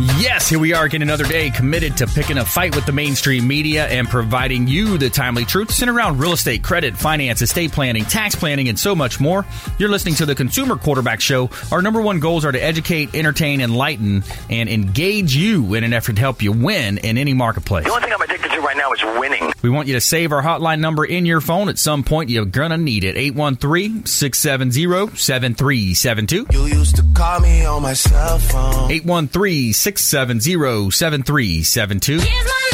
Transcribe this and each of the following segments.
Yes, here we are again another day committed to picking a fight with the mainstream media and providing you the timely truth centered around real estate, credit, finance, estate planning, tax planning, and so much more. You're listening to the Consumer Quarterback Show. Our number one goals are to educate, entertain, enlighten, and engage you in an effort to help you win in any marketplace. The only thing I'm addicted to right now is winning. We want you to save our hotline number in your phone. At some point, you're going to need it. 813 670 7372. You used to call me on my cell phone. 813 670 7372.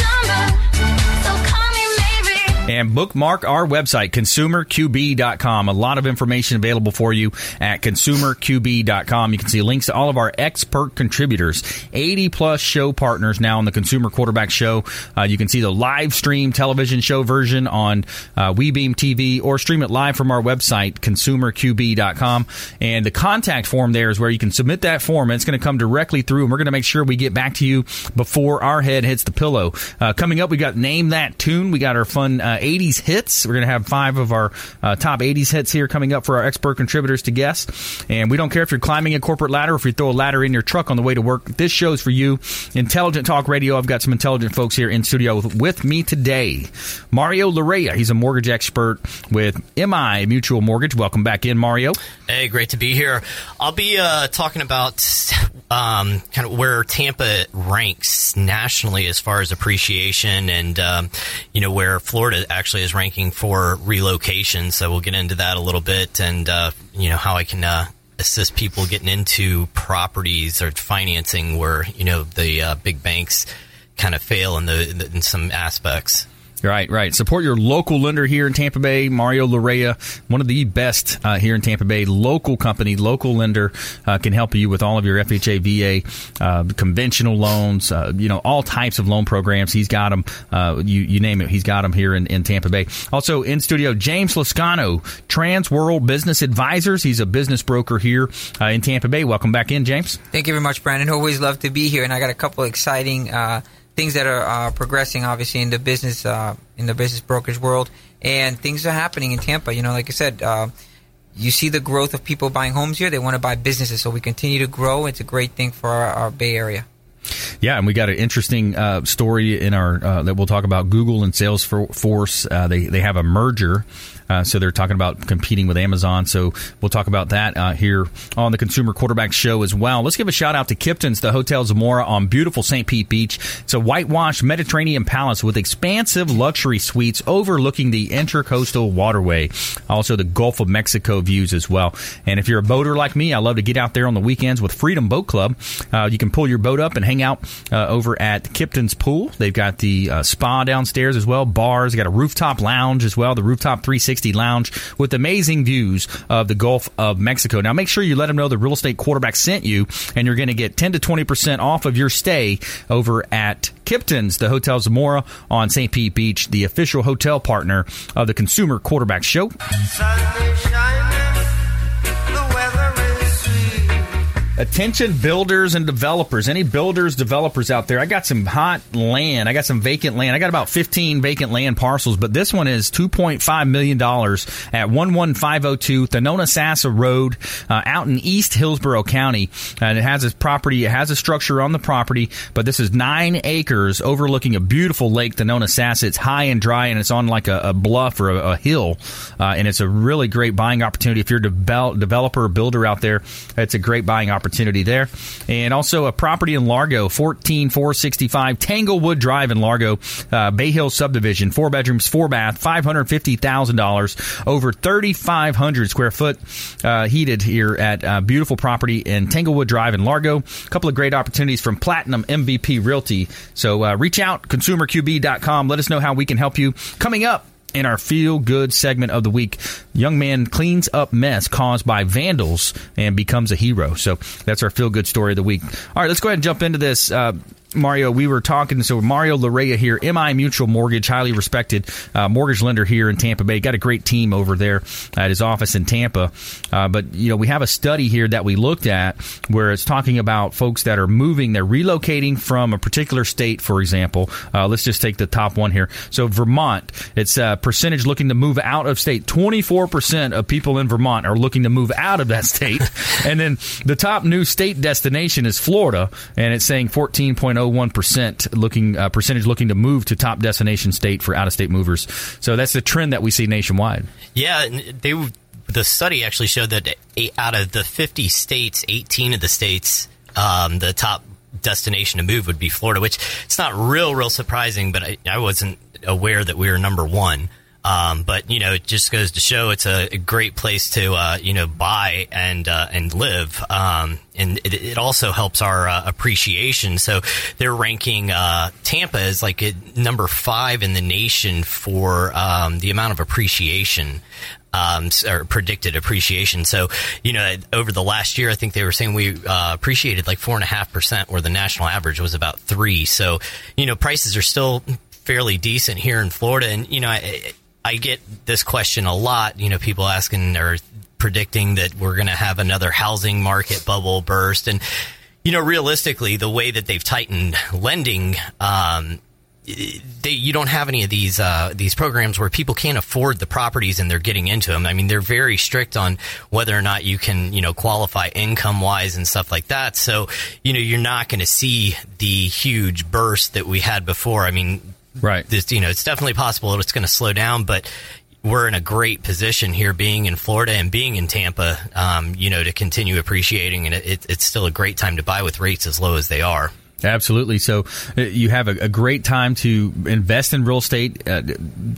And bookmark our website, consumerqb.com. A lot of information available for you at consumerqb.com. You can see links to all of our expert contributors, 80 plus show partners now on the Consumer Quarterback Show. Uh, you can see the live stream television show version on uh, WeBeam TV or stream it live from our website, consumerqb.com. And the contact form there is where you can submit that form. And it's going to come directly through, and we're going to make sure we get back to you before our head hits the pillow. Uh, coming up, we got Name That Tune. We got our fun uh, 80s hits. We're going to have five of our uh, top 80s hits here coming up for our expert contributors to guess. And we don't care if you're climbing a corporate ladder or if you throw a ladder in your truck on the way to work. This show's for you. Intelligent Talk Radio. I've got some intelligent folks here in studio with, with me today. Mario Larrea. He's a mortgage expert with MI Mutual Mortgage. Welcome back in, Mario. Hey, great to be here. I'll be uh, talking about um, kind of where Tampa ranks nationally as far as appreciation, and um, you know where Florida actually is ranking for relocation. So we'll get into that a little bit, and uh, you know how I can. Uh, assist people getting into properties or financing where you know the uh, big banks kind of fail in the in some aspects. Right, right. Support your local lender here in Tampa Bay, Mario Larrea, one of the best uh, here in Tampa Bay. Local company, local lender uh, can help you with all of your FHA, VA, uh, conventional loans, uh, you know, all types of loan programs. He's got them. Uh, you, you name it, he's got them here in, in Tampa Bay. Also in studio, James Lascano, Transworld Business Advisors. He's a business broker here uh, in Tampa Bay. Welcome back in, James. Thank you very much, Brandon. Always love to be here, and I got a couple exciting things that are uh, progressing obviously in the business uh, in the business brokerage world. And things are happening in Tampa. You know like I said uh, you see the growth of people buying homes here. They want to buy businesses. So we continue to grow. It's a great thing for our, our Bay Area. Yeah, and we got an interesting uh, story in our uh, that we'll talk about. Google and Salesforce uh, they they have a merger, uh, so they're talking about competing with Amazon. So we'll talk about that uh, here on the Consumer Quarterback Show as well. Let's give a shout out to Kipton's, the Hotel Zamora on beautiful St. Pete Beach. It's a whitewashed Mediterranean palace with expansive luxury suites overlooking the intercoastal waterway, also the Gulf of Mexico views as well. And if you're a boater like me, I love to get out there on the weekends with Freedom Boat Club. Uh, you can pull your boat up and hang out uh, over at Kipton's Pool. They've got the uh, spa downstairs as well, bars. Got a rooftop lounge as well, the rooftop 360 lounge with amazing views of the Gulf of Mexico. Now, make sure you let them know the real estate quarterback sent you, and you're going to get 10 to 20% off of your stay over at Kipton's, the Hotel Zamora on St. Pete Beach, the official hotel partner of the Consumer Quarterback Show. Attention builders and developers. Any builders, developers out there? I got some hot land. I got some vacant land. I got about 15 vacant land parcels, but this one is $2.5 million at 11502 Thonotosassa Road uh, out in East Hillsborough County. And it has a property, it has a structure on the property, but this is nine acres overlooking a beautiful lake, Thonotosassa. It's high and dry and it's on like a, a bluff or a, a hill. Uh, and it's a really great buying opportunity. If you're a devel- developer builder out there, it's a great buying opportunity opportunity there. And also a property in Largo, 14465 Tanglewood Drive in Largo, uh, Bay Hill subdivision, four bedrooms, four bath, $550,000, over 3,500 square foot, uh, heated here at uh, beautiful property in Tanglewood Drive in Largo. A couple of great opportunities from Platinum MVP Realty. So uh, reach out, consumerqb.com. Let us know how we can help you. Coming up, in our feel good segment of the week. Young man cleans up mess caused by vandals and becomes a hero. So that's our feel good story of the week. All right, let's go ahead and jump into this. Uh, Mario, we were talking. So Mario Larrea here, MI Mutual Mortgage, highly respected uh, mortgage lender here in Tampa Bay. Got a great team over there at his office in Tampa. Uh, but you know, we have a study here that we looked at where it's talking about folks that are moving, they're relocating from a particular state, for example. Uh, let's just take the top one here. So Vermont, it's a percentage looking to move out of state. Twenty four percent of people in Vermont are looking to move out of that state, and then the top new state destination is Florida, and it's saying fourteen point zero one looking uh, percentage looking to move to top destination state for out of state movers. So that's the trend that we see nationwide. Yeah, they the study actually showed that out of the 50 states, 18 of the states, um, the top destination to move would be Florida, which it's not real, real surprising, but I, I wasn't aware that we were number one. Um, but you know, it just goes to show it's a, a great place to uh, you know buy and uh, and live, um, and it, it, also helps our uh, appreciation. So they're ranking uh, Tampa as like number five in the nation for um, the amount of appreciation. Um, or predicted appreciation. So, you know, over the last year, I think they were saying we uh, appreciated like four and a half percent, where the national average was about three. So, you know, prices are still fairly decent here in Florida, and you know, I get this question a lot. You know, people asking or predicting that we're going to have another housing market bubble burst, and you know, realistically, the way that they've tightened lending, um, they, you don't have any of these uh, these programs where people can't afford the properties and they're getting into them. I mean, they're very strict on whether or not you can you know qualify income wise and stuff like that. So you know, you're not going to see the huge burst that we had before. I mean, Right. This, you know, it's definitely possible it's going to slow down, but we're in a great position here being in Florida and being in Tampa, um, you know, to continue appreciating. And it, it's still a great time to buy with rates as low as they are. Absolutely. So uh, you have a, a, great time to invest in real estate. Uh,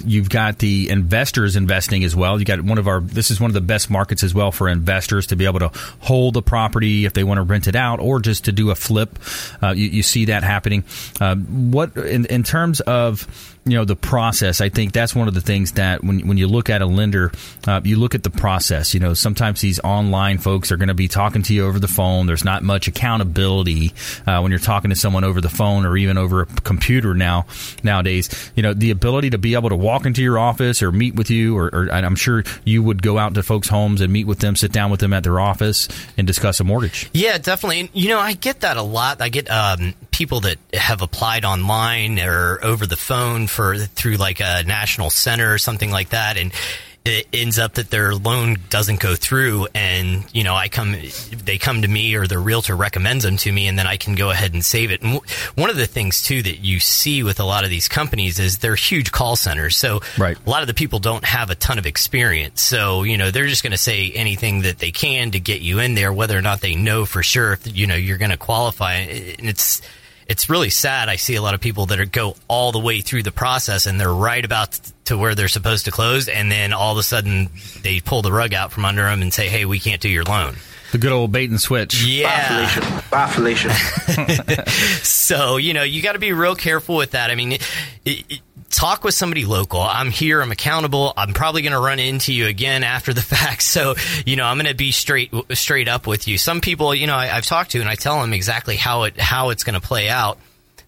you've got the investors investing as well. You got one of our. This is one of the best markets as well for investors to be able to hold the property if they want to rent it out or just to do a flip. Uh, you, you, see that happening. Uh, what in, in terms of you know the process. I think that's one of the things that when, when you look at a lender uh, you look at the process. You know sometimes these online folks are going to be talking to you over the phone. There's not much accountability uh, when you're talking to someone over the phone or even over a computer now nowadays. You know the ability to be able to walk into your office or meet with you or, or i'm sure you would go out to folks homes and meet with them sit down with them at their office and discuss a mortgage. Yeah definitely. And, you know i get that a lot. I get um, people that have applied online or over the phone for through like a national center or something like that, and it ends up that their loan doesn't go through and you know i come they come to me or the realtor recommends them to me and then i can go ahead and save it and w- one of the things too that you see with a lot of these companies is they're huge call centers so right. a lot of the people don't have a ton of experience so you know they're just going to say anything that they can to get you in there whether or not they know for sure if you know you're going to qualify and it's it's really sad. I see a lot of people that are, go all the way through the process and they're right about to where they're supposed to close, and then all of a sudden they pull the rug out from under them and say, "Hey, we can't do your loan." The good old bait and switch. Yeah. Bye, Felicia. Bye, Felicia. so, you know, you got to be real careful with that. I mean, it, it, talk with somebody local. I'm here. I'm accountable. I'm probably going to run into you again after the fact. So, you know, I'm going to be straight, straight up with you. Some people, you know, I, have talked to and I tell them exactly how it, how it's going to play out.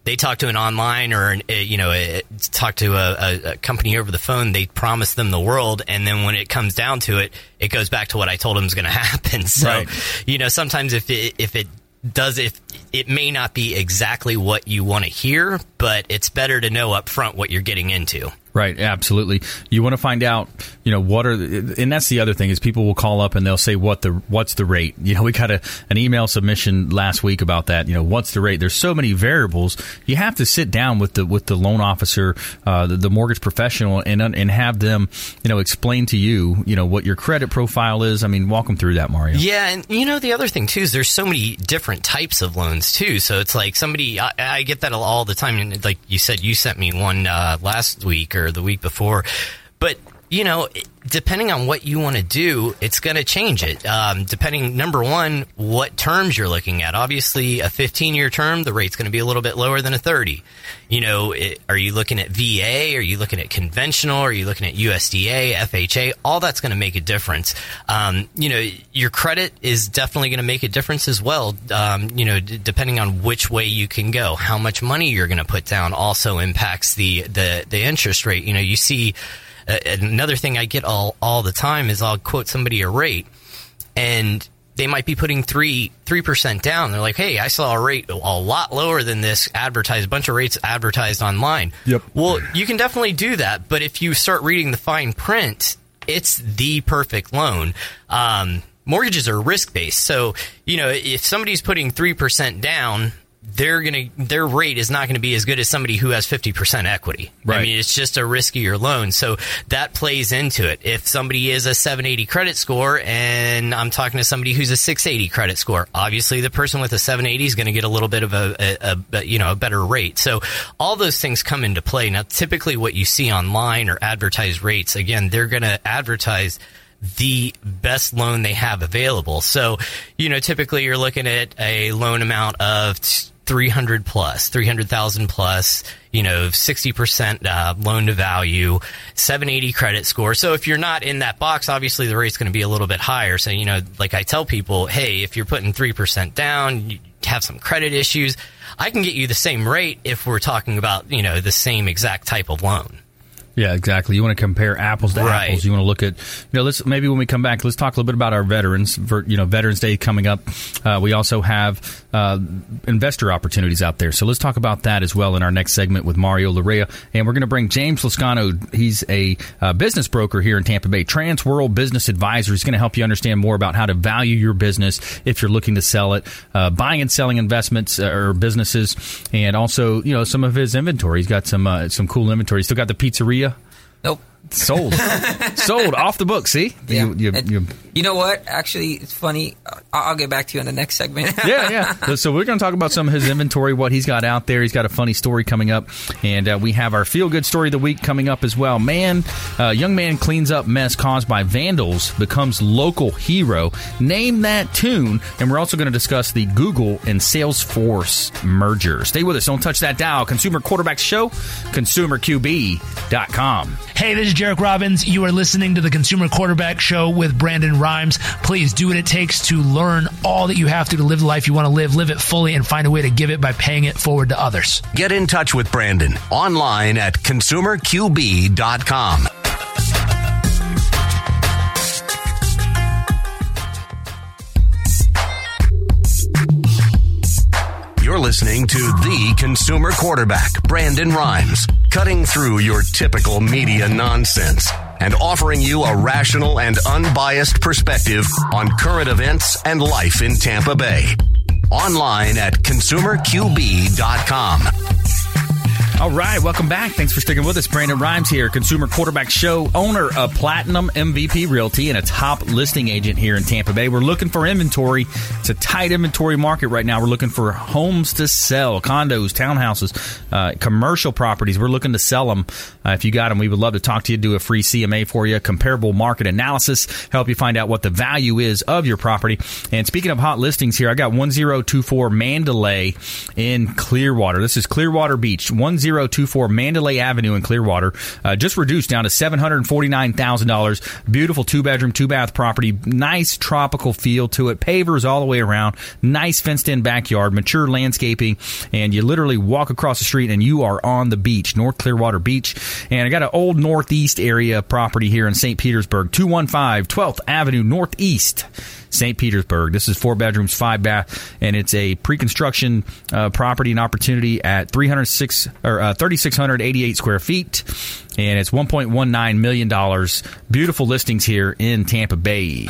They talk to an online or, an, eh, you know, a, talk to a, a, company over the phone. They promise them the world. And then when it comes down to it, it goes back to what I told them is going to happen. So, right. you know, sometimes if it, if it does if it may not be exactly what you want to hear, but it's better to know up front what you're getting into. Right, absolutely. You want to find out, you know, what are, the, and that's the other thing is people will call up and they'll say what the what's the rate. You know, we got a, an email submission last week about that. You know, what's the rate? There's so many variables. You have to sit down with the with the loan officer, uh, the, the, mortgage professional, and and have them, you know, explain to you, you know, what your credit profile is. I mean, walk them through that, Mario. Yeah, and you know, the other thing too is there's so many different types of loans too. So it's like somebody I, I get that all the time. And like you said, you sent me one uh, last week or the week before. But you know, depending on what you want to do, it's going to change it. Um, depending, number one, what terms you're looking at. Obviously, a 15 year term, the rate's going to be a little bit lower than a 30. You know, it, are you looking at VA? Are you looking at conventional? Are you looking at USDA, FHA? All that's going to make a difference. Um, you know, your credit is definitely going to make a difference as well. Um, you know, d- depending on which way you can go, how much money you're going to put down also impacts the, the, the interest rate. You know, you see, uh, another thing I get all all the time is I'll quote somebody a rate, and they might be putting three three percent down. They're like, "Hey, I saw a rate a lot lower than this advertised. A bunch of rates advertised online." Yep. Well, you can definitely do that, but if you start reading the fine print, it's the perfect loan. Um, mortgages are risk based, so you know if somebody's putting three percent down they're gonna their rate is not going to be as good as somebody who has 50% equity. Right. I mean, it's just a riskier loan. So that plays into it. If somebody is a 780 credit score and I'm talking to somebody who's a 680 credit score, obviously the person with a 780 is going to get a little bit of a, a, a, you know, a better rate. So all those things come into play. Now, typically what you see online or advertised rates, again, they're going to advertise the best loan they have available. So, you know, typically you're looking at a loan amount of 300 plus, 300,000 plus, you know, 60% uh, loan to value, 780 credit score. So if you're not in that box, obviously the rate's going to be a little bit higher. So, you know, like I tell people, hey, if you're putting 3% down, you have some credit issues, I can get you the same rate if we're talking about, you know, the same exact type of loan. Yeah, exactly. You want to compare apples to Right. apples. You want to look at, you know, let's maybe when we come back, let's talk a little bit about our veterans. For, you know, Veterans Day coming up. Uh, we also have uh, investor opportunities out there. So let's talk about that as well in our next segment with Mario Larrea. And we're going to bring James Lascano. He's a uh, business broker here in Tampa Bay, Transworld Business Advisor. He's going to help you understand more about how to value your business if you're looking to sell it, uh, buying and selling investments uh, or businesses, and also, you know, some of his inventory. He's got some uh, some cool inventory. He's still got the pizzeria. Nope. Sold. Sold. Off the book, see? Yeah. You, you, you, you know what? Actually, it's funny. Uh, I'll get back to you in the next segment. yeah, yeah. So we're going to talk about some of his inventory, what he's got out there. He's got a funny story coming up, and uh, we have our feel good story of the week coming up as well. Man, uh, young man cleans up mess caused by vandals, becomes local hero. Name that tune, and we're also going to discuss the Google and Salesforce merger. Stay with us. Don't touch that dial. Consumer Quarterback Show, ConsumerQB.com. Hey, this is Jairek Robbins. You are listening to the Consumer Quarterback Show with Brandon Rimes. Please do what it takes to learn all that you have to to live the life you want to live, live it fully, and find a way to give it by paying it forward to others. Get in touch with Brandon online at consumerqb.com. You're listening to the consumer quarterback, Brandon Rimes, cutting through your typical media nonsense and offering you a rational and unbiased perspective on current events and life in Tampa Bay. Online at consumerqb.com. All right, welcome back. Thanks for sticking with us. Brandon Rimes here, Consumer Quarterback Show, owner of Platinum MVP Realty and a top listing agent here in Tampa Bay. We're looking for inventory. It's a tight inventory market right now. We're looking for homes to sell, condos, townhouses, uh, commercial properties. We're looking to sell them. Uh, if you got them, we would love to talk to you, do a free CMA for you, comparable market analysis, help you find out what the value is of your property. And speaking of hot listings here, I got 1024 Mandalay in Clearwater. This is Clearwater Beach, 1024 Mandalay Avenue in Clearwater. Uh, just reduced down to $749,000. Beautiful two bedroom, two bath property. Nice tropical feel to it. Pavers all the way around. Nice fenced in backyard, mature landscaping. And you literally walk across the street and you are on the beach, North Clearwater Beach. And I got an old northeast area property here in St. Petersburg, 215 12th Avenue Northeast. St. Petersburg. This is four bedrooms, five bath, and it's a pre-construction uh, property and opportunity at 306 or uh, 3688 square feet, and it's 1.19 million dollars. Beautiful listings here in Tampa Bay.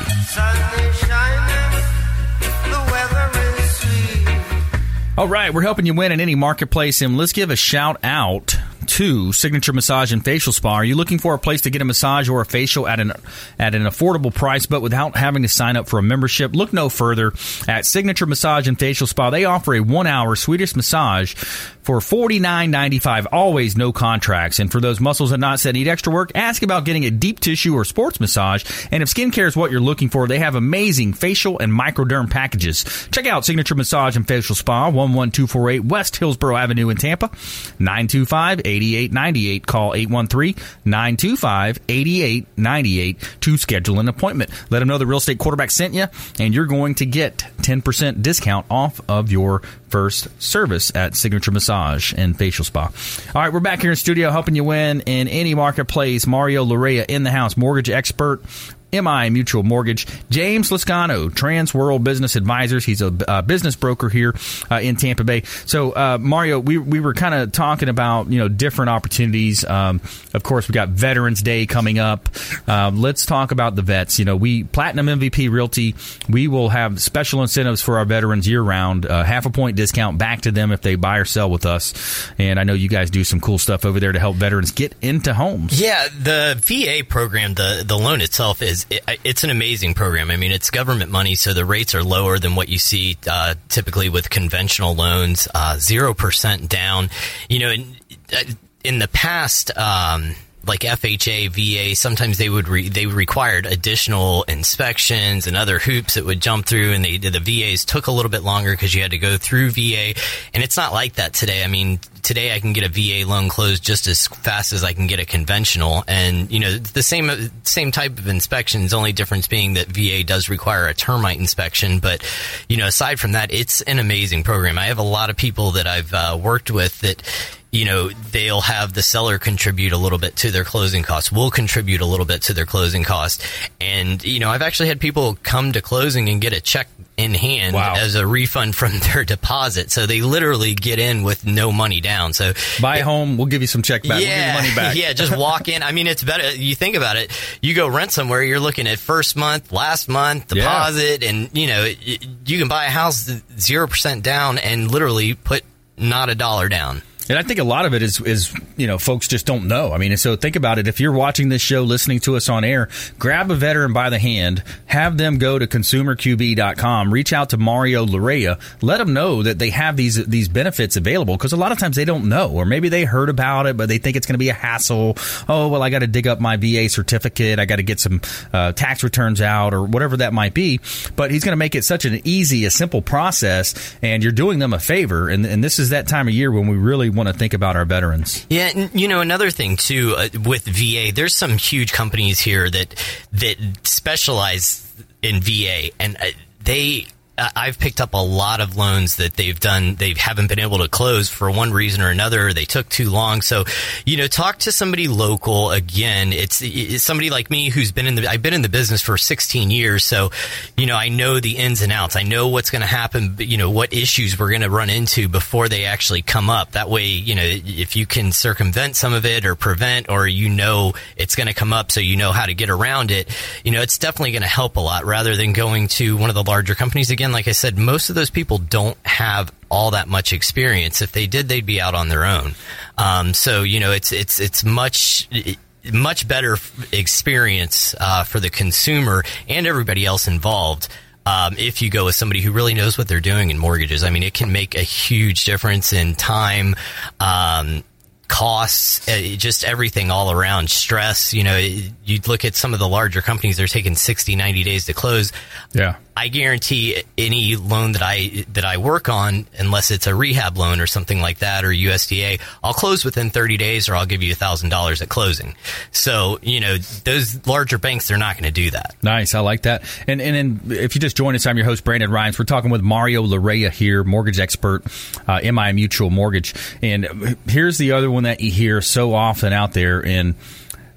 All right, we're helping you win in any marketplace, and let's give a shout out to Signature Massage and Facial Spa. Are you looking for a place to get a massage or a facial at an at an affordable price, but without having to sign up for a membership? Look no further at Signature Massage and Facial Spa. They offer a one hour Swedish massage for forty nine ninety five. Always no contracts. And for those muscles that not said need extra work, ask about getting a deep tissue or sports massage. And if skincare is what you're looking for, they have amazing facial and microderm packages. Check out Signature Massage and Facial Spa, one one two four eight West Hillsborough Avenue in Tampa, nine two five eighty eight ninety eight. Call 813-925-8898 to schedule an appointment. Let them know the real estate quarterback sent you, and you're going to get 10% discount off of your first service at Signature Massage and Facial Spa. All right, we're back here in studio helping you win in any marketplace. Mario Larrea in the house, mortgage expert. MI Mutual Mortgage. James Lascano, Transworld Business Advisors. He's a business broker here uh, in Tampa Bay. So, uh, Mario, we, we were kind of talking about you know different opportunities. Um, of course, we got Veterans Day coming up. Um, let's talk about the vets. You know, we Platinum MVP Realty. We will have special incentives for our veterans year round. Uh, half a point discount back to them if they buy or sell with us. And I know you guys do some cool stuff over there to help veterans get into homes. Yeah, the VA program, the the loan itself is it, it's an amazing program. I mean, it's government money, so the rates are lower than what you see uh, typically with conventional loans. uh, Zero percent down. You know, in, uh, in the past. Um, like FHA, VA, sometimes they would re- they required additional inspections and other hoops that would jump through, and they, the VAs took a little bit longer because you had to go through VA, and it's not like that today. I mean, today I can get a VA loan closed just as fast as I can get a conventional, and you know the same same type of inspections. Only difference being that VA does require a termite inspection, but you know aside from that, it's an amazing program. I have a lot of people that I've uh, worked with that you know, they'll have the seller contribute a little bit to their closing costs. We'll contribute a little bit to their closing costs. And, you know, I've actually had people come to closing and get a check in hand Wow. as a refund from their deposit. So they literally get in with no money down. So Buy a home, we'll give you some check back. We'll give you money back. yeah, just walk in. I mean, it's better. You think about it. You go rent somewhere. You're looking at first month, last month, Yeah. deposit, and you know you can buy a house zero percent down and literally put not a dollar down. And I think a lot of it is is you know folks just don't know. I mean, so think about it. If you're watching this show, listening to us on air, grab a veteran by the hand, have them go to consumerqb.com, reach out to Mario Larrea, let them know that they have these these benefits available because a lot of times they don't know, or maybe they heard about it, but they think it's going to be a hassle. Oh well, I got to dig up my VA certificate, I got to get some uh, tax returns out, or whatever that might be. But he's going to make it such an easy, a simple process, and you're doing them a favor. And, and this is that time of year when we really want to think about our veterans. Yeah, and, you know another thing too uh, with VA. There's some huge companies here that that specialize in VA, and uh, they. I've picked up a lot of loans that they've done. They haven't been able to close for one reason or another. They took too long. So, you know, talk to somebody local. Again, it's, it's somebody like me who's been in the. I've been in the business for 16 years, so you know I know the ins and outs. I know what's going to happen. You know what issues we're going to run into before they actually come up. That way, you know, if you can circumvent some of it or prevent, or you know it's going to come up, so you know how to get around it. You know, it's definitely going to help a lot rather than going to one of the larger companies. Again, like I said, most of those people don't have all that much experience. If they did, they'd be out on their own. Um, so you know, it's it's it's much. much better experience uh, for the consumer and everybody else involved um, if you go with somebody who really knows what they're doing in mortgages. I mean, it can make a huge difference in time, um, costs, uh, just everything all around, stress. You know, you look at some of the larger companies, they're taking 60, 90 days to close. Yeah. I guarantee any loan that I that I work on, unless it's a rehab loan or something like that or USDA, I'll close within 30 days or I'll give you thousand dollars at closing. So you know those larger banks, they're not going to do that. Nice, I like that. And and if you just join us, I'm your host Brandon Rimes. We're talking with Mario Larrea here, mortgage expert, uh, MI Mutual Mortgage. And here's the other one that you hear so often out there in.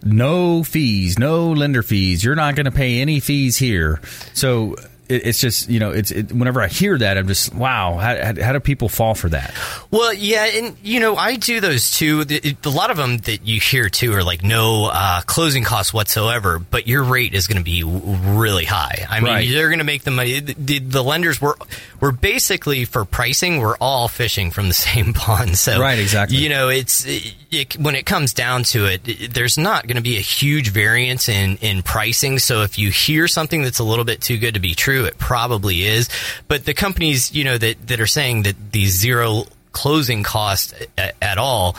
No fees, no lender fees. You're not going to pay any fees here. So it, it's just you know, it's it, whenever I hear that, I'm just wow. How, how, how do people fall for that? Well, yeah, and you know, I do those too. The- A lot of them that you hear too are like no uh, closing costs whatsoever, but your rate is going to be really high. I mean, Right. they're going to make the money. The, the, the lenders were we're basically for pricing, we're all fishing from the same pond. So, Right, exactly. You know, it's it, it, when it comes down to it, it- there's not going to be a huge variance in in pricing. So, if you hear something that's a little bit too good to be true, it probably is. But the companies, you know, that that are saying that these zero closing costs at, at all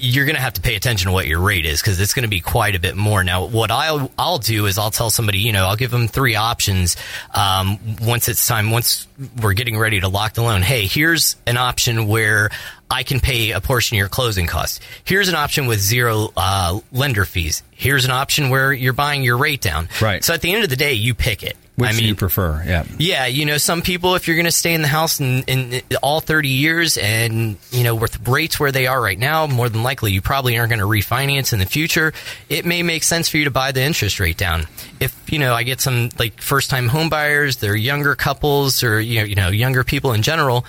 you're going to have to pay attention to what your rate is because it's going to be quite a bit more. Now, what I'll I'll do is I'll tell somebody, you know, I'll give them three options. Um, once it's time, once we're getting ready to lock the loan, hey, here's an option where I can pay a portion of your closing costs. Here's an option with zero uh, lender fees. Here's an option where you're buying your rate down. Right. So at the end of the day, you pick it. Which I do mean, you prefer? Yeah. yeah, you know, some people, if you're going to stay in the house in, in all 30 years and, you know, with rates where they are right now, more than likely you probably aren't going to refinance in the future. It may make sense for you to buy the interest rate down. If, you know, I get some like first time home buyers, they're younger couples or, you know, you know, younger people in general,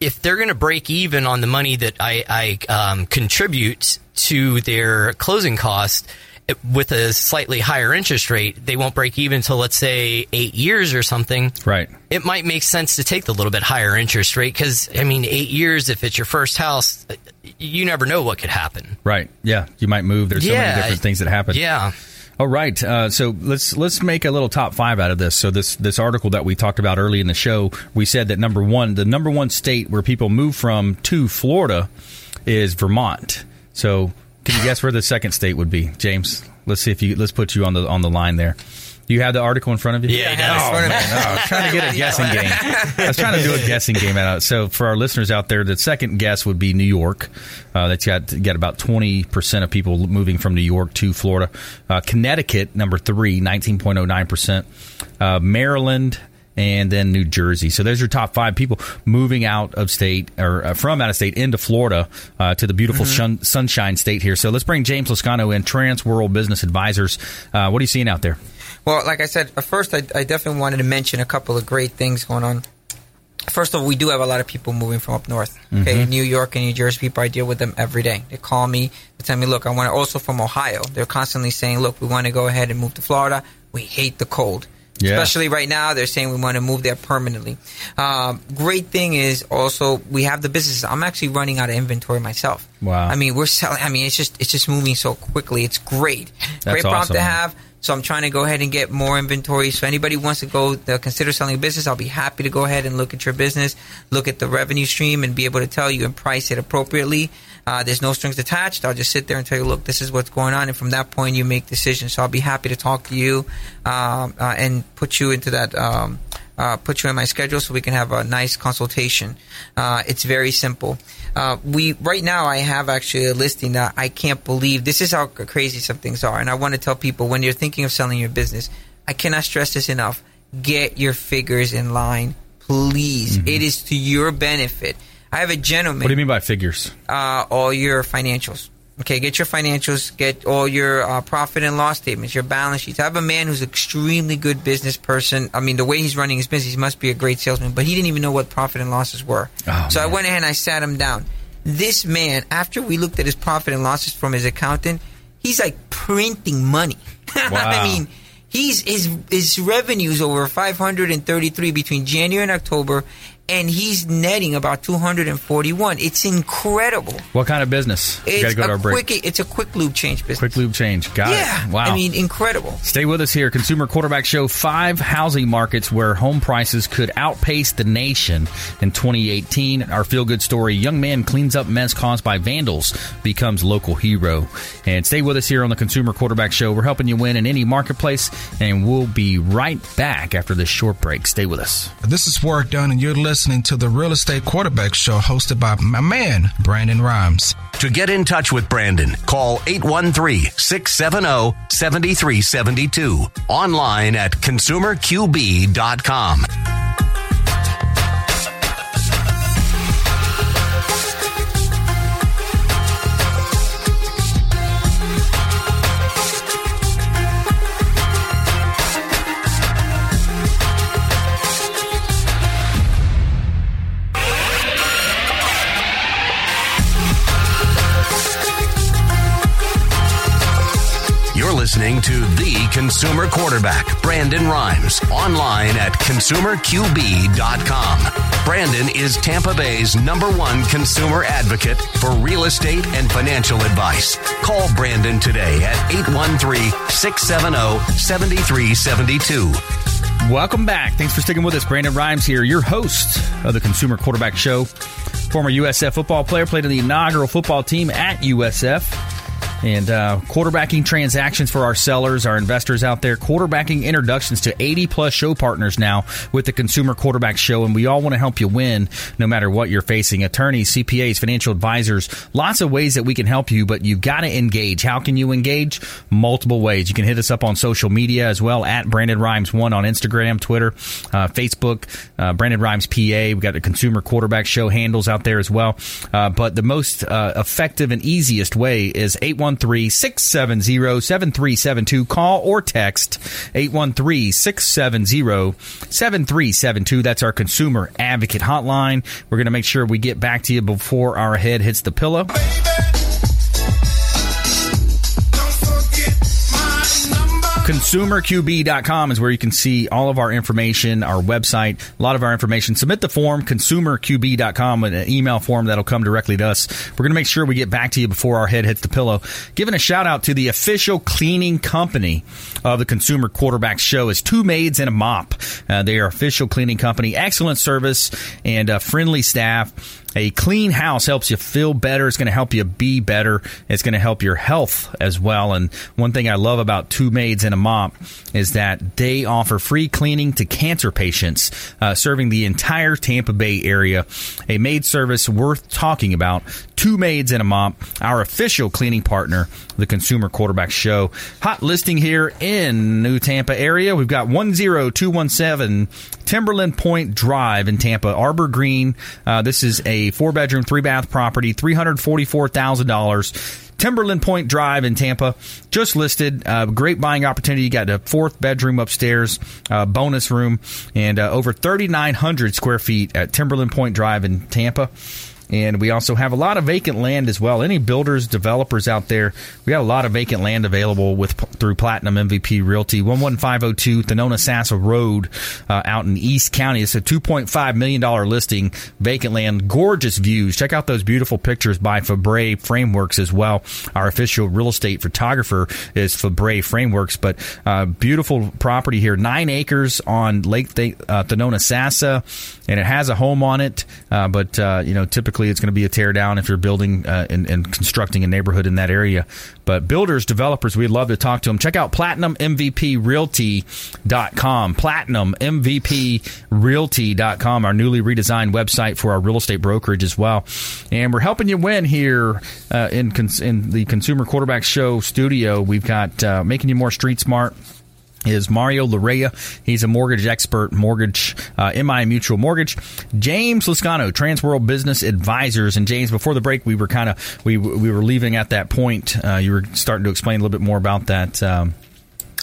if they're going to break even on the money that I, I um, contribute to their closing cost with a slightly higher interest rate, they won't break even until let's say eight years or something. Right. It might make sense to take the little bit higher interest rate because I mean, eight years if it's your first house, you never know what could happen. Right. Yeah. You might move. There's so many different things that happen. Yeah. All right. Uh, so let's let's make a little top five out of this. So this this article that we talked about early in the show, we said that number one, the number one state where people move from to Florida is Vermont. So can you guess where the second state would be, James? Let's see if you let's put you on the on the line there. You have the article in front of you? Yeah, does. Oh, man, no, I was trying to get a guessing game. I was trying to do a guessing game out. Of it. So for our listeners out there, the second guess would be New York. Uh, that's got got about twenty percent of people moving from New York to Florida. Uh, Connecticut, number three, nineteen point oh nine percent. Uh, Maryland. And then New Jersey. So there's your top five people moving out of state or uh, from out of state into Florida uh, to the beautiful shun- sunshine state here. So let's bring James Lascano in, Transworld Business Advisors. Uh, what are you seeing out there? Well, like I said, first I, I definitely wanted to mention a couple of great things going on. First of all, we do have a lot of people moving from up north. Okay, New York and New Jersey people, I deal with them every day. They call me, they tell me, look, I want to also from Ohio. They're constantly saying, look, we want to go ahead and move to Florida. We hate the cold. Yeah. Especially right now, they're saying we want to move there permanently. Um, great thing is also we have the business. I'm actually running out of inventory myself. Wow. I mean, we're selling. I mean, it's just it's just moving so quickly. It's great. That's great awesome, to have. So I'm trying to go ahead and get more inventory. So anybody wants to go uh, consider selling a business, I'll be happy to go ahead and look at your business, look at the revenue stream, and be able to tell you and price it appropriately. Uh, there's no strings attached. I'll just sit there and tell you, look, this is what's going on, and from that point, you make decisions. So I'll be happy to talk to you um, uh, and put you into that. Um, uh, put you in my schedule so we can have a nice consultation. Uh, it's very simple. Uh, we right now I have actually a listing that I can't believe. This is how crazy some things are, and I want to tell people when you're thinking of selling your business, I cannot stress this enough. Get your figures in line, please. It is to your benefit. I have a gentleman What do you mean by figures? uh, all your financials. Okay, get your financials, get all your uh, profit and loss statements, your balance sheets. I have a man who's an extremely good business person. I mean, the way he's running his business, he must be a great salesman, but he didn't even know what profit and losses were. Oh, so I went ahead and I sat him down. This man, after we looked at his profit and losses from his accountant, he's like printing money. Wow. I mean, he's his his revenues over 533 between January and October, and he's netting about 241. It's incredible. What kind of business? We It's gotta go a break. quick. It's a quick lube change business. Quick lube change. Got yeah. it. Wow. I mean, incredible. Stay with us here. Consumer Quarterback Show. Five housing markets where home prices could outpace the nation in 2018. Our feel good story young man cleans up mess caused by vandals, becomes local hero. And stay with us here on the Consumer Quarterback Show. We're helping you win in any marketplace, and we'll be right back after this short break. Stay with us. This is Work Done, and you're listening to the Real Estate Quarterback Show hosted by my man, Brandon Rimes. To get in touch with Brandon, call 813-670-7372. Online at consumerqb.com. listening to The Consumer Quarterback, Brandon Rimes, online at consumerqb.com. Brandon is Tampa Bay's number one consumer advocate for real estate and financial advice. Call Brandon today at 813 670 7372. Welcome back. Thanks for sticking with us. Brandon Rimes here, your host of the Consumer Quarterback Show. Former USF football player, played in the inaugural football team at USF and uh, quarterbacking transactions for our sellers, our investors out there, quarterbacking introductions to 80 plus show partners now with the Consumer Quarterback Show, and we all want to help you win no matter what you're facing. Attorneys, CPAs, financial advisors, lots of ways that we can help you, but you've got to engage. How can you engage? Multiple ways. You can hit us up on social media as well at Brandon Rimes One on Instagram, Twitter, uh, Facebook, uh, Brandon Rimes PA. We've got the Consumer Quarterback Show handles out there as well. Uh, but the most uh, effective and easiest way is 813 813 670 7372. Call or text 813 670 7372. That's our consumer advocate hotline. We're going to make sure we get back to you before our head hits the pillow. ConsumerQB.com is where you can see all of our information, our website, a lot of our information. Submit the form, ConsumerQB.com, an email form that'll come directly to us. We're going to make sure we get back to you before our head hits the pillow. Giving a shout out to the official cleaning company of the Consumer Quarterback Show is Two Maids and a Mop. Uh, they are official cleaning company, excellent service and uh, friendly staff. A clean house helps you feel better. It's going to help you be better. It's going to help your health as well. And one thing I love about Two Maids and a Mop is that they offer free cleaning to cancer patients, uh, serving the entire Tampa Bay area. A maid service worth talking about. Two Maids and a Mop, our official cleaning partner, the Consumer Quarterback Show. Hot listing here in New Tampa area. We've got 10217 Timberland Point Drive in Tampa, Arbor Green. Uh, this is a four bedroom, three bath property, $344,000. Timberland Point Drive in Tampa, just listed. Uh, great buying opportunity. You got a fourth bedroom upstairs, uh, bonus room, and uh, over 3,900 square feet at Timberland Point Drive in Tampa. And we also have a lot of vacant land as well. Any builders, developers out there, we got a lot of vacant land available with through Platinum MVP Realty, 11502 Thonotosassa Road uh, out in East County. It's a $2.5 million listing, vacant land, gorgeous views. Check out those beautiful pictures by Fabre Frameworks as well. Our official real estate photographer is Fabre Frameworks, but uh, beautiful property here, nine acres on Lake Th- uh, Thonotosassa, and it has a home on it, uh, but, uh, you know, typically typically it's going to be a tear down if you're building uh, and, and, constructing a neighborhood in that area. But builders, developers, we'd love to talk to them. Check out PlatinumMVPRealty.com. PlatinumMVPRealty.com, our newly redesigned website for our real estate brokerage as well. And we're helping you win here uh, in, in the Consumer Quarterback Show studio. We've got uh, making you more street smart is Mario Larrea. He's a mortgage expert, mortgage, uh, MI Mutual Mortgage. James Lascano, Transworld Business Advisors. And James, before the break, we were kind of, we, we were leaving at that point. Uh, you were starting to explain a little bit more about that. Um,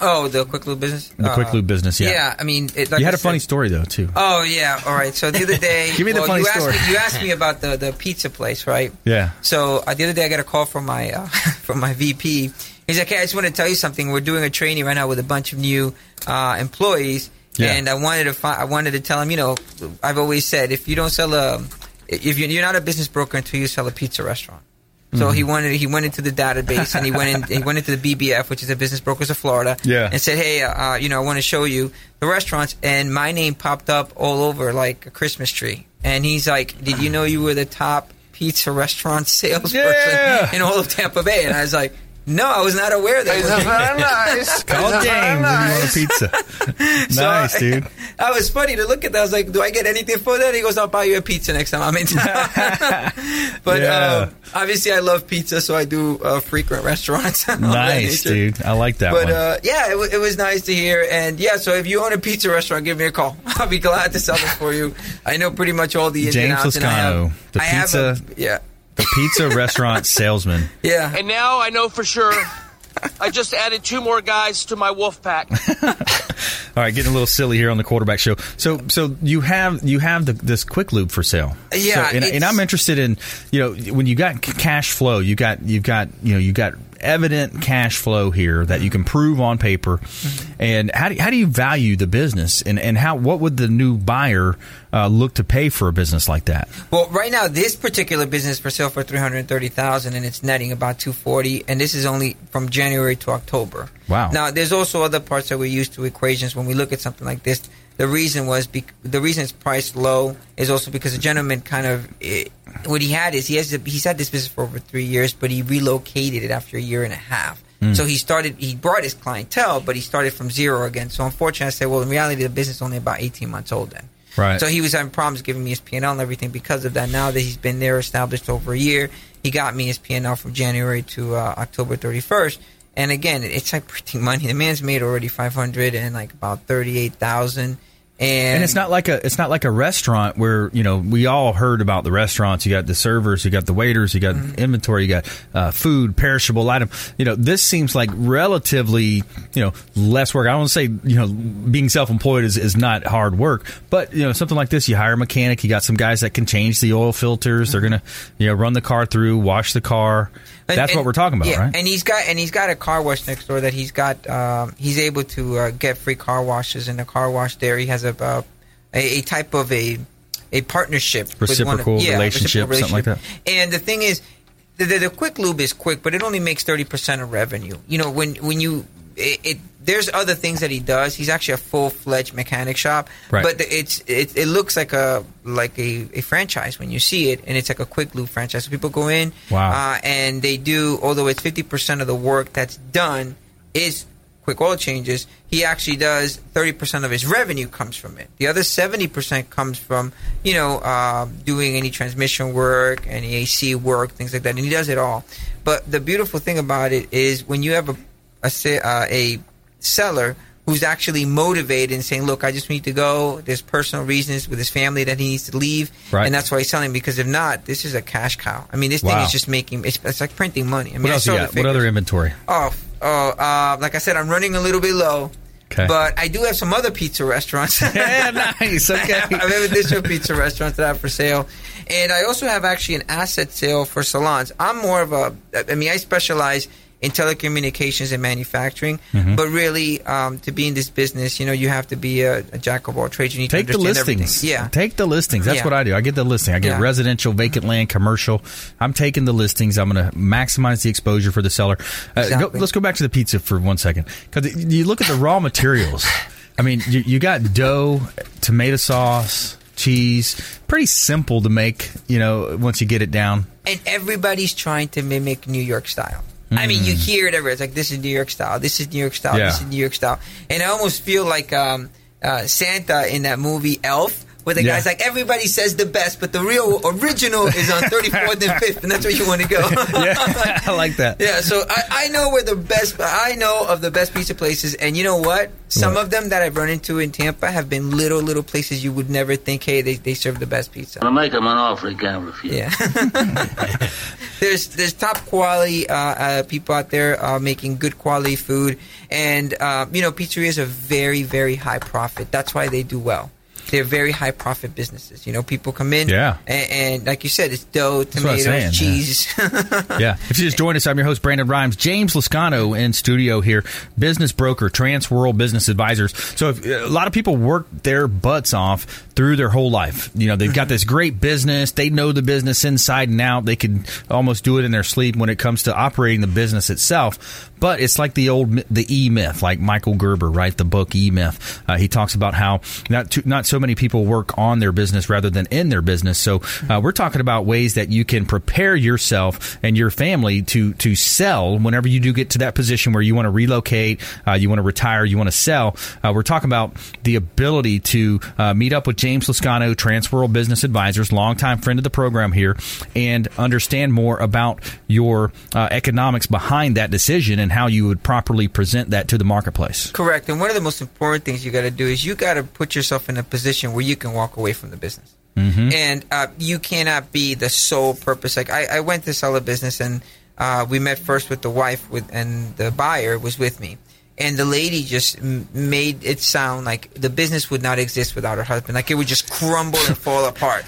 Oh, the quick lube business. The uh, quick lube business, yeah. Yeah, I mean, it, like you had I a said, funny story though too. Oh yeah, all right. So the other day, give me well, the funny you story. Asked me, you asked me about the, the pizza place, right? Yeah. So uh, the other day, I got a call from my uh, from my VP. He's like, "Hey, I just want to tell you something. We're doing a training right now with a bunch of new uh, employees, yeah. and I wanted to fi- I wanted to tell him, you know, I've always said if you don't sell a if you're, you're not a business broker until you sell a pizza restaurant." So mm-hmm. he wanted he went into the database and he went in he went into the BBF, which is a Business Brokers of Florida, yeah. and said, "Hey, uh, you know, I want to show you the restaurants." And my name popped up all over like a Christmas tree. And he's like, "Did you know you were the top pizza restaurant salesperson yeah. in all of Tampa Bay?" And I was like. No, I was not aware that. It's very nice. Call it's James nice. you want a pizza. so nice, dude. I was funny to look at that. I was like, "Do I get anything for that?" He goes, "I'll buy you a pizza next time I'm in town." but yeah. uh, obviously, I love pizza, so I do uh, frequent restaurants. nice, dude. I like that. But uh, yeah, it, w- it, was nice to hear. And yeah, so if you own a pizza restaurant, give me a call. I'll be glad to sell it for you. I know pretty much all the ins James and outs. Lascano, and the I pizza. Have a, yeah. The pizza restaurant salesman. Yeah. And now I know for sure I just added two more guys to my wolf pack. All right, getting a little silly here on the quarterback show. So, so you have you have the, this quick lube for sale. Yeah, so, and, and, I'm interested in you know when you got cash flow, you got you've got you know you got evident cash flow here that you can prove on paper. And how do, how do you value the business? And, and how what would the new buyer uh, look to pay for a business like that? Well, right now, this particular business for sale for three hundred thirty thousand, and it's netting about two forty, and this is only from January to October. Wow. Now, there's also other parts that we use to equations when we look at something like this. The reason was bec- the reason it's priced low is also because the gentleman kind of eh, what he had is he has he's had this business for over three years, but he relocated it after a year and a half. Hmm. So he started he brought his clientele, but he started from zero again. So unfortunately, I said, well, in reality, the business is only about eighteen months old then. Right. So he was having problems giving me his P and L and everything because of that. Now that he's been there established over a year, he got me his P and L from January to uh, October thirty first. And again, it's like printing money. The man's made already five hundred and like about thirty eight thousand. And, And it's not like a it's not like a restaurant where you know we all heard about the restaurants. You got the servers, you got the waiters, you got inventory, you got uh, food, perishable item. You know this seems like relatively you know less work. I don't say you know being self employed is, is not hard work, but you know something like this, you hire a mechanic. You got some guys that can change the oil filters. They're gonna you know run the car through, wash the car. And- That's what we're talking about, yeah, right? And he's got and he's got a car wash next door that he's got. Um, he's able to uh, get free car washes in the car wash there. He has a uh, a, a type of a a partnership, with one of- Reciprocal yeah, relationship, reciprocal something like that. And the thing is, the, the, the quick lube is quick, but it only makes thirty percent of revenue. You know, when when you it, it there's other things that he does. He's actually a full fledged mechanic shop, Right. but it's it, it looks like a like a, a franchise when you see it, and it's like a quick lube franchise. So people go in, Wow. uh, and they do. Although it's fifty percent of the work that's done is quick oil changes. He actually does thirty percent of his revenue comes from it. The other seventy percent comes from you know uh, doing any transmission work, any AC work, things like that, and he does it all. But the beautiful thing about it is when you have a a, uh, a seller who's actually motivated and saying, "Look, I just need to go. There's personal reasons with his family that he needs to leave, Right. and that's why he's selling. Because if not, this is a cash cow. I mean, this thing is just making. It's, it's like printing money. I mean, what else you got? What other inventory? Oh, oh, uh, like I said, I'm running a little bit low. Okay. But I do have some other pizza restaurants. Yeah, nice. Okay. I have additional pizza restaurants that I have for sale. And I also have actually an asset sale for salons. I'm more of a, I mean, I specialize in telecommunications and manufacturing. Mm-hmm. But really, um, to be in this business, you know, you have to be a, a jack of all trades. You need Take to the understand listings. everything. Yeah. Take the listings. That's Yeah. what I do. I get the listing. I get Yeah. residential, vacant land, commercial. I'm taking the listings. I'm going to maximize the exposure for the seller. Uh, go, let's go back to the pizza for one second. Because you look at the raw materials. I mean, you, you got dough, tomato sauce, cheese. Pretty simple to make, you know, once you get it down. and everybody's trying to mimic New York style. I mean, you hear it everywhere. It's like this is New York style. This is New York style. Mm. Yeah. This is New York style. And I almost feel like um, uh, Santa in that movie Elf, where the Yeah. guy's like everybody says the best, but the real original is on 34th and 5th, and that's where you want to go. Yeah, I like that. Yeah, so I, I know where the best. I know of the best pizza places, and you know what? Some What? of them that I've run into in Tampa have been little, little places you would never think. Hey, they, they serve the best pizza. I make them an offer he can't refuse. Yeah. there's there's top quality uh, uh, people out there uh, making good quality food, and uh, you know pizzerias are very very high profit. That's why they do well. They're very high profit businesses. You know, people come in, Yeah. and, and like you said, it's dough, tomatoes, saying, yeah. cheese. yeah. If you just joined us, I'm your host, Brandon Rimes. James Lascano in studio here, business broker, Transworld Business Advisors. So if, a lot of people work their butts off through their whole life. You know, they've got mm-hmm. this great business. They know the business inside and out. They can almost do it in their sleep when it comes to operating the business itself. But it's like the old, the E myth, like Michael Gerber, right? The book E Myth. Uh, he talks about how not too, not so many people work on their business rather than in their business. So uh, we're talking about ways that you can prepare yourself and your family to to sell whenever you do get to that position where you want to relocate, uh, you want to retire, you want to sell. Uh, we're talking about the ability to uh, meet up with James Lascano, Transworld Business Advisors, longtime friend of the program here, and understand more about your uh, economics behind that decision and how you would properly present that to the marketplace. Correct. And one of the most important things you got to do is you got to put yourself in a position where you can walk away from the business. Mm-hmm. And uh, you cannot be the sole purpose. Like I, I went to sell a business, and uh, we met first with the wife, with and the buyer was with me. And the lady just m- made it sound like the business would not exist without her husband. Like it would just crumble and fall apart.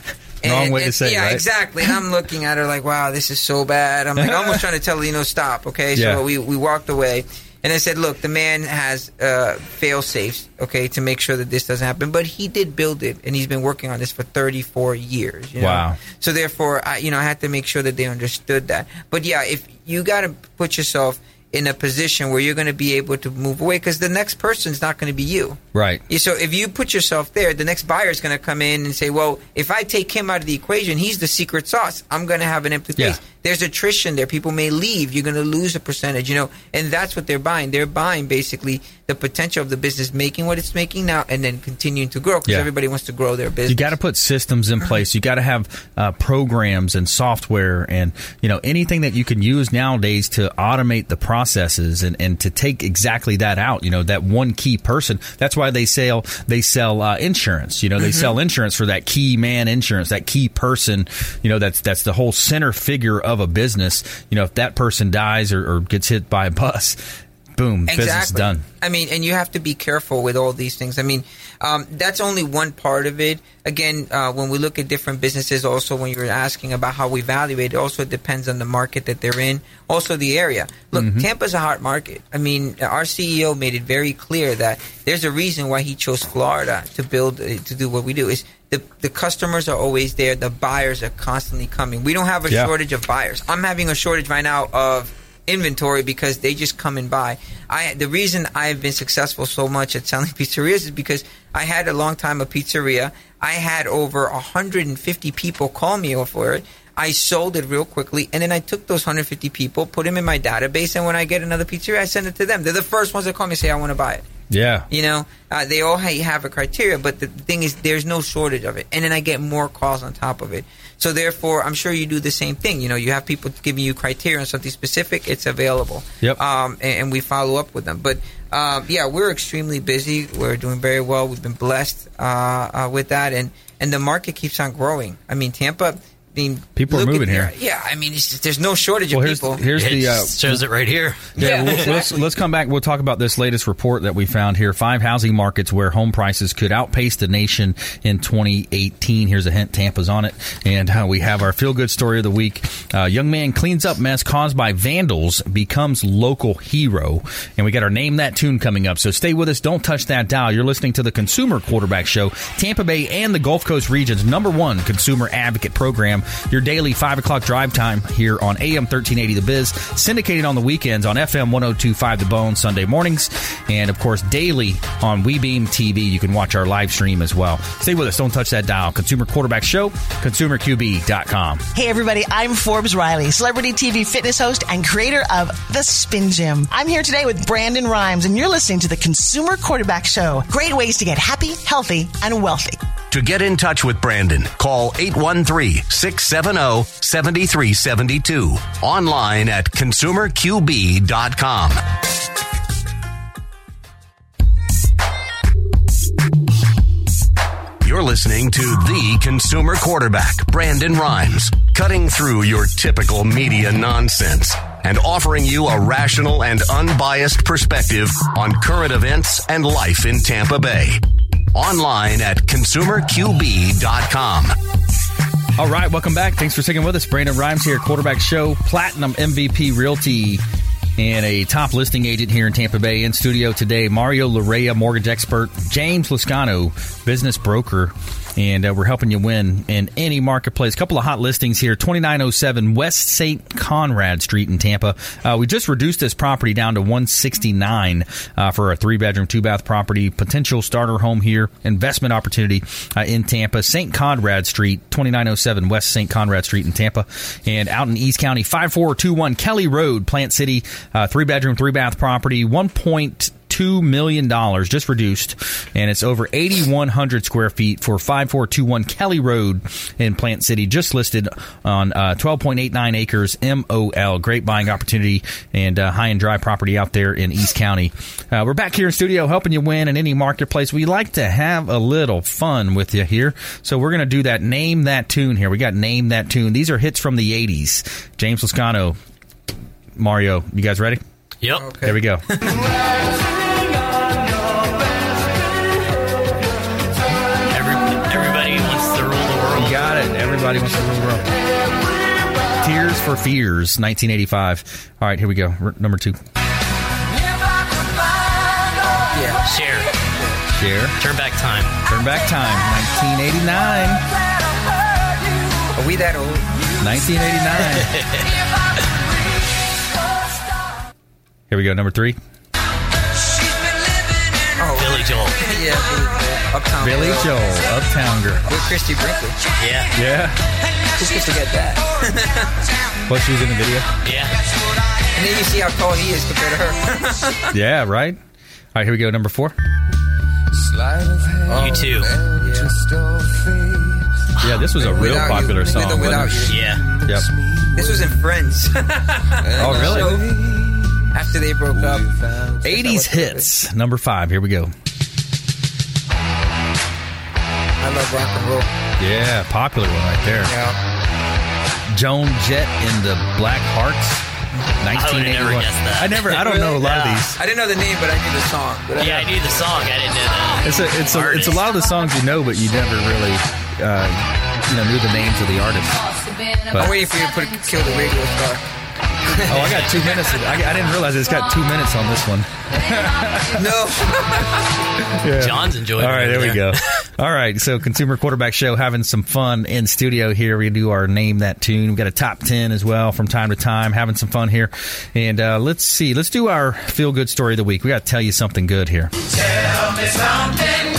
Wrong way to and- say it, yeah, right? exactly. And I'm looking at her like, wow, this is so bad. I'm like almost trying to tell her, you know, stop. Okay, Yeah. so we we walked away, and I said, look, the man has uh, fail safes, okay, to make sure that this doesn't happen. But he did build it, and he's been working on this for 34 years. You know? Wow. So therefore, I, you know, I had to make sure that they understood that. But yeah, if you got to put yourself in a position where you're going to be able to move away, because the next person's not going to be you. Right. So if you put yourself there, the next buyer is going to come in and say, "Well, if I take him out of the equation, he's the secret sauce. I'm going to have an empty Yeah. Place." There's attrition there. People may leave. You're going to lose a percentage, you know, and that's what they're buying. They're buying basically the potential of the business making what it's making now, and then continuing to grow because Yeah. everybody wants to grow their business. You got to put systems in place. You got to have uh, programs and software and you know anything that you can use nowadays to automate the processes and, and to take exactly that out. You know that one key person. That's why they sell they sell uh, insurance. You know they Mm-hmm. sell insurance for that key man insurance, that key person. You know that's that's the whole center figure of a business. You know if that person dies or, or gets hit by a bus, boom, business done. I mean, and you have to be careful with all these things. I mean, um, that's only one part of it. Again, uh, when we look at different businesses, also when you're asking about how we evaluate, it also depends on the market that they're in, also the area. Look, Mm-hmm. Tampa's a hot market. I mean, our CEO made it very clear that there's a reason why he chose Florida to build uh, to do what we do. Is the the customers are always there, the buyers are constantly coming. We don't have a Yeah. shortage of buyers. I'm having a shortage right now of inventory because they just come and buy. I the reason I've been successful so much at selling pizzerias is because I had a long time a pizzeria. I had over 150 people call me for it. I sold it real quickly, and then I took those 150 people, put them in my database, and when I get another pizzeria, I send it to them. They're the first ones that call me and say, "I want to buy it." Yeah. You know, uh, they all have a criteria, but the thing is, there's no shortage of it. And then I get more calls on top of it. So therefore, I'm sure you do the same thing. You know, you have people giving you criteria on something specific, it's available. Yep. Um, and, and we follow up with them. But um, yeah, we're extremely busy. We're doing very well. We've been blessed uh, uh, with that, and and the market keeps on growing. I mean, Tampa. I mean, People are moving here. Yeah, I mean, there's no shortage Well, of here's people. here's It the uh, shows it right here. Yeah, Yeah, we'll- let's let's come back. We'll talk about this latest report that we found here. Five housing markets where home prices could outpace the nation in 2018. Here's a hint: Tampa's on it, and uh, we have our feel good story of the week. Uh, young man cleans up mess caused by vandals, becomes local hero, and we got our name that tune coming up. So stay with us. Don't touch that dial. You're listening to the Consumer Quarterback Show, Tampa Bay and the Gulf Coast region's number one consumer advocate program. Your daily five o'clock drive time here on AM 1380 The Biz, syndicated on the weekends on FM 1025 The Bone Sunday mornings, and of course daily on WeBeam TV. You can watch our live stream as well. Stay with us. Don't touch that dial. Consumer Quarterback Show, consumerqb.com. Hey everybody, I'm Forbes Riley, celebrity TV fitness host and creator of The Spin Gym. I'm here today with Brandon Rimes and you're listening to the Consumer Quarterback Show. Great ways to get happy, healthy, and wealthy. To get in touch with Brandon, call 813-670-7372. Online at consumerqb.com. You're listening to the consumer quarterback, Brandon Rimes, cutting through your typical media nonsense and offering you a rational and unbiased perspective on current events and life in Tampa Bay. Online at consumerqb.com. All right, welcome back. Thanks for sticking with us. Brandon Rimes here, Quarterback Show, Platinum MVP Realty, and a top listing agent here in Tampa Bay. In studio today, Mario Larrea, mortgage expert, James Lascano, business broker, and uh, we're helping you win in any marketplace. A couple of hot listings here 2907 West St. Conrad Street in Tampa. Uh, we just reduced this property down to 169 uh, for a three bedroom, two bath property, potential starter home here, investment opportunity uh, in Tampa. St. Conrad Street, 2907 West St. Conrad Street in Tampa. And out in East County, 5421 Kelly Road, Plant City, uh, three bedroom, three bath property, 1.2 million dollars just reduced, and it's over 8,100 square feet for 5421 Kelly Road in Plant City, just listed on uh, 12.89 acres MOL. Great buying opportunity and uh, high and dry property out there in East County. Uh, we're back here in studio helping you win in any marketplace. We like to have a little fun with you here, so we're going to do that. Name that tune here. We got name that tune. These are hits from the 80s. James Lascano, Mario, you guys ready? Yep. There we go. everybody wants to rule the world. You got it. Everybody Everybody wants to rule the world. Tears for Fears, 1985. All right, here we go. R- number two. Yeah. Cher. Cher. Turn back time. Turn back time, 1989. Are we that old? 1989. Here we go. Number three. Oh, Billy Joel. yeah, Billy Joel. Uptown Billy Girl. Joel, Uptown Girl. With Christie Brinkley. Yeah. Yeah. Who could forget that? What she was in the video? Yeah. And then you see how tall he is compared to her. Yeah, right. All right, here we go. Number four. U2. Yeah, this was a real Without popular With song. or without wasn't it? Yeah. Yep. This was in Friends. Oh, really? After they broke up. 80s hits. Number five. Here we go. I love rock and roll. Yeah, popular one right there. Yeah. Joan Jett in the Black Hearts. I never 1981. guessed that. I never. I don't know a lot of these. I didn't know the name, but I knew the song. But Yeah, I knew the song. I didn't know that. It's a. It's a. It's a lot of the songs you know, but you never really, uh, you know, knew the names of the artists. I'm waiting for you to put kill the radio star. Oh, I got two minutes. I, I didn't realize it's got two minutes on this one. No. John's enjoying All it right, there we go. All right, so Consumer Quarterback Show having some fun in studio here. We do our name that tune. We've got a top ten as well from time to time, having some fun here. And uh, let's see, let's do our feel good story of the week. We got to tell you something good here. Tell me something.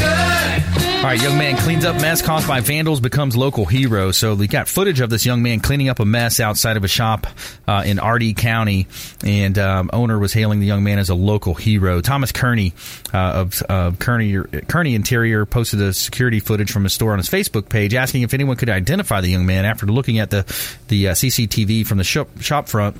All right, young man cleans up mess caused by vandals, becomes local hero. So we got footage of this young man cleaning up a mess outside of a shop uh, in Ardee County, and um, owner was hailing the young man as a local hero. Thomas Kearney uh, of uh, Kearney Kearney Interior posted the security footage from his store on his Facebook page, asking if anyone could identify the young man. After looking at the the uh, CCTV from the shop, shop front,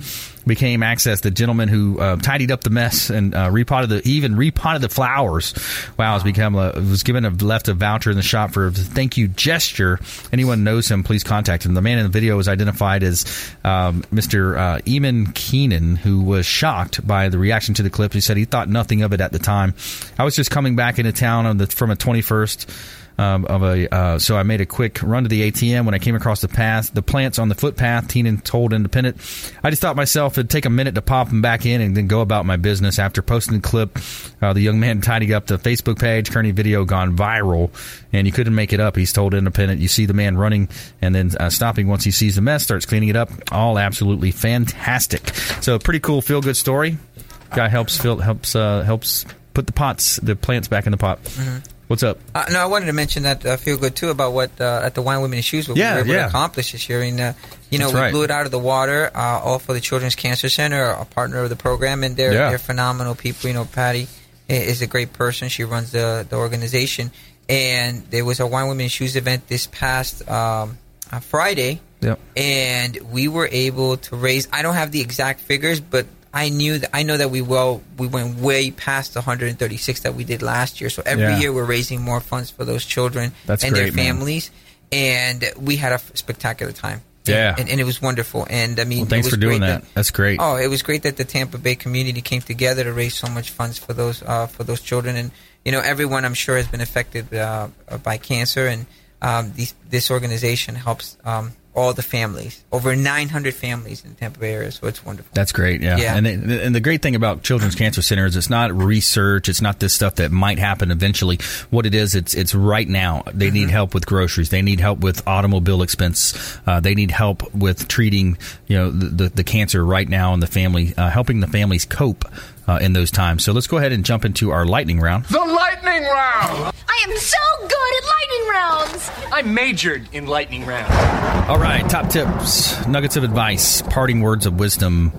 became access the gentleman who uh, tidied up the mess and uh, repotted the even repotted the flowers. Wow, has become a was given a left a voucher in the shop for a thank you gesture. Anyone knows him, please contact him. The man in the video was identified as um, Mr. Uh, Eamon Keenan, who was shocked by the reaction to the clip. He said he thought nothing of it at the time. I was just coming back into town the, from a twenty first um, of a uh, so I made a quick run to the ATM when I came across the path, the plants on the footpath. Keenan told Independent, I just thought myself it'd take a minute to pop them back in and then go about my business. After posting the clip, uh, the young man tidying up the Facebook page, Kearney video gone viral, and you couldn't make it up. He's told Independent, you see the man running and then uh, stopping once he sees the mess, starts cleaning it up. All absolutely fantastic. So pretty cool, feel good story. Guy helps helps uh, helps put the pots, the plants back in the pot. Mhm. What's up? Uh, no, I wanted to mention that I feel good too about what uh, at the Wine Women and Shoes what Yeah, we were able yeah. to accomplish this year. And uh, you know, That's we right. blew it out of the water, uh, all for the Children's Cancer Center, a partner of the program, and they're Yeah. they're phenomenal people. You know, Patty is a great person. She runs the the organization, and there was a Wine Women and Shoes event this past um, uh, Friday. Yep. and we were able to raise. I don't have the exact figures, but I knew that I know that we well we went way past the 136 that we did last year. So every Yeah. year we're raising more funds for those children That's and great, their man. families, and we had a spectacular time. Yeah. and, and it was wonderful. And I mean, Well, thanks it was for doing great that. That's great. Oh, it was great that the Tampa Bay community came together to raise so much funds for those uh, for those children, and you know, everyone I'm sure has been affected uh, by cancer, and um, these, this organization helps um, all the families, over 900 families in the Tampa Bay area. So it's wonderful. That's great, yeah. Yeah. And it, and the great thing about Children's Cancer Center is it's not research, it's not this stuff that might happen eventually. What it is, it's it's right now. They need help with groceries. They need help with automobile expense. Uh, they need help with treating, you know, the the, the cancer right now in the family, uh, helping the families cope uh, in those times. So let's go ahead and jump into our lightning round. The lightning round. I am so good at lightning rounds. I majored in lightning rounds. All right, top tips, nuggets of advice, parting words of wisdom.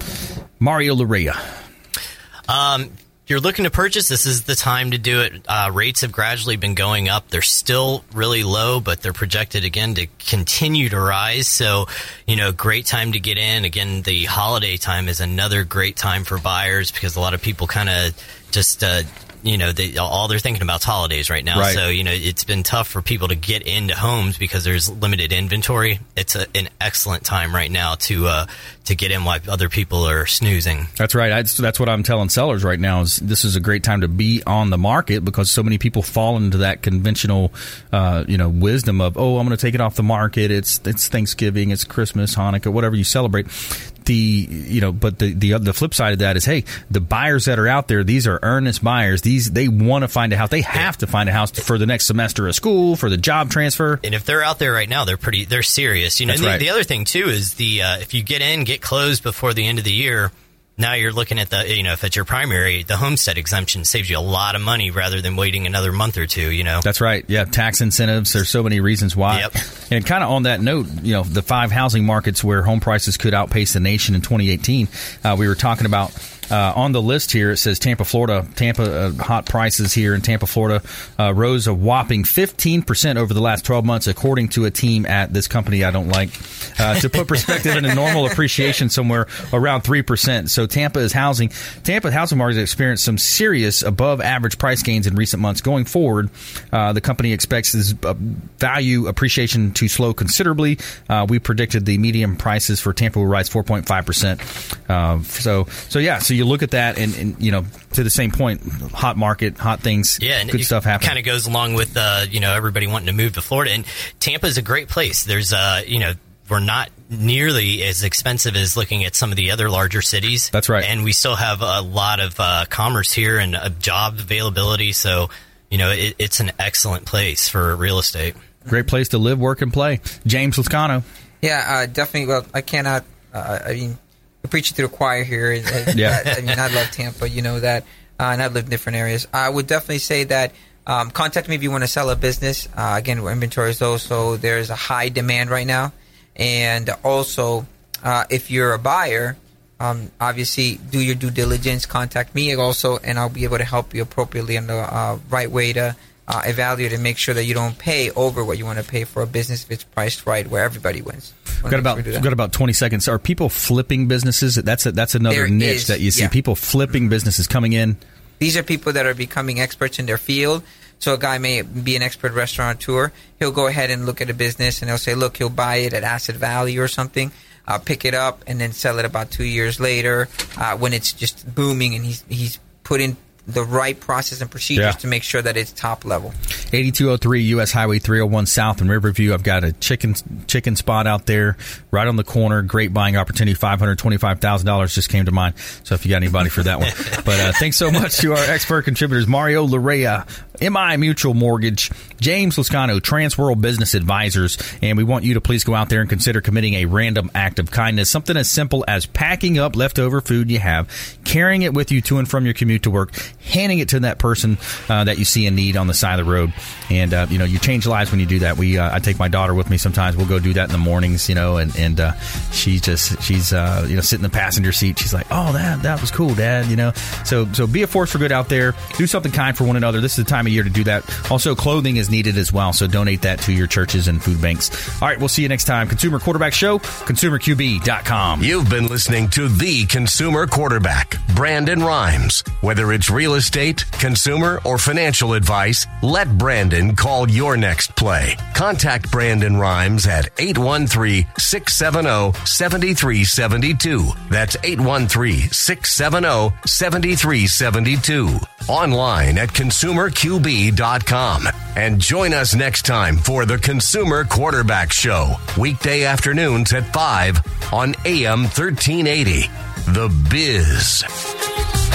Mario Larrea. Um, if you're looking to purchase, this is the time to do it. Uh, rates have gradually been going up. They're still really low, but they're projected again to continue to rise. So, you know, great time to get in. Again, the holiday time is another great time for buyers because a lot of people kind of just, uh, you know, they, all they're thinking about is holidays right now. Right. So, you know, it's been tough for people to get into homes because there's limited inventory. It's a, an excellent time right now to uh, to get in while other people are snoozing. That's right. I, that's what I'm telling sellers right now. Is this is a great time to be on the market because so many people fall into that conventional, uh, you know, wisdom of oh, I'm going to take it off the market. It's it's Thanksgiving, it's Christmas, Hanukkah, whatever you celebrate. The you know, but the the the flip side of that is hey, the buyers that are out there, these are earnest buyers. These they want to find a house. They have to find a house for the next semester of school, for the job transfer. And if they're out there right now, they're pretty they're serious. You know, and the, right. the other thing too is the uh, if you get in, get closed before the end of the year. Now you're looking at the you know if it's your primary, the homestead exemption saves you a lot of money rather than waiting another month or two. You know, That's right. Yeah, tax incentives. There's so many reasons why. Yep. And kind of on that note, you know, the five housing markets where home prices could outpace the nation in 2018. Uh, we were talking about uh, on the list here. It says Tampa, Florida. Tampa uh, hot prices here in Tampa, Florida, uh, rose a whopping 15 percent over the last 12 months, according to a team at this company I don't like. Uh, to put perspective in a normal appreciation somewhere around three percent. So Tampa is housing. Tampa housing market has experienced some serious above average price gains in recent months. Going forward, uh, the company expects this uh, value appreciation to slow considerably. Uh, we predicted the median prices for Tampa will rise 4.5 percent. Uh, so, so yeah. So you look at that, and, and you know, to the same point, hot market, hot things, Yeah, and good it stuff happening. Kind of goes along with uh, you know everybody wanting to move to Florida, and Tampa is a great place. There's uh, you know we're not nearly as expensive as looking at some of the other larger cities. That's right. and we still have a lot of uh, commerce here and uh, job availability. So you know it, it's an excellent place for real estate. Great place to live, work, and play. James Lascano. Yeah, uh, definitely. Well, I cannot. Uh, I mean, Preaching to the choir here. Yeah. I mean, I love Tampa. You know that, uh, and I've lived in different areas. I would definitely say that. Um, contact me if you want to sell a business. Uh, again, inventory is low, so there's a high demand right now. And also, uh, if you're a buyer, um, obviously do your due diligence. Contact me also, and I'll be able to help you appropriately on the uh, right way to uh, evaluate and make sure that you don't pay over what you want to pay for a business if it's priced right, where everybody wins. We've got about we've got about twenty seconds. Are people flipping businesses? That's a, that's another There niche is, that you see. yeah. People flipping businesses coming in. These are people that are becoming experts in their field. So a guy may be an expert restaurateur. He'll go ahead and look at a business and he'll say, look, he'll buy it at asset value or something, uh, pick it up, and then sell it about two years later uh, when it's just booming and he's he's put in the right process and procedures Yeah. to make sure that it's top level. 8203 US Highway 301 South in Riverview. I've got a chicken chicken spot out there right on the corner. Great buying opportunity. $525,000 just came to mind. So if you got anybody for that one. but uh, thanks so much to our expert contributors, Mario Larrea, MI Mutual Mortgage, James Lascano, Transworld Business Advisors. And we want you to please go out there and consider committing a random act of kindness. Something as simple as packing up leftover food you have, carrying it with you to and from your commute to work, handing it to that person uh, that you see in need on the side of the road. And, uh, you know, you change lives when you do that. We, uh, I take my daughter with me sometimes. We'll go do that in the mornings, you know, and, and, uh, she just, she's, uh, you know, sitting in the passenger seat. She's like, oh, that, that was cool, dad, you know. So, so be a force for good out there. Do something kind for one another. This is the time of year to do that. Also, clothing is needed as well. So donate that to your churches and food banks. All right. We'll see you next time. Consumer Quarterback Show, consumerqb.com. You've been listening to the consumer quarterback, Brandon Rimes. Whether it's estate, consumer, or financial advice, let Brandon call your next play. Contact Brandon Rimes at 813 670 7372. That's 813 670 7372. Online at consumerqb.com. And join us next time for the Consumer Quarterback Show, weekday afternoons at 5 on AM 1380. The Biz.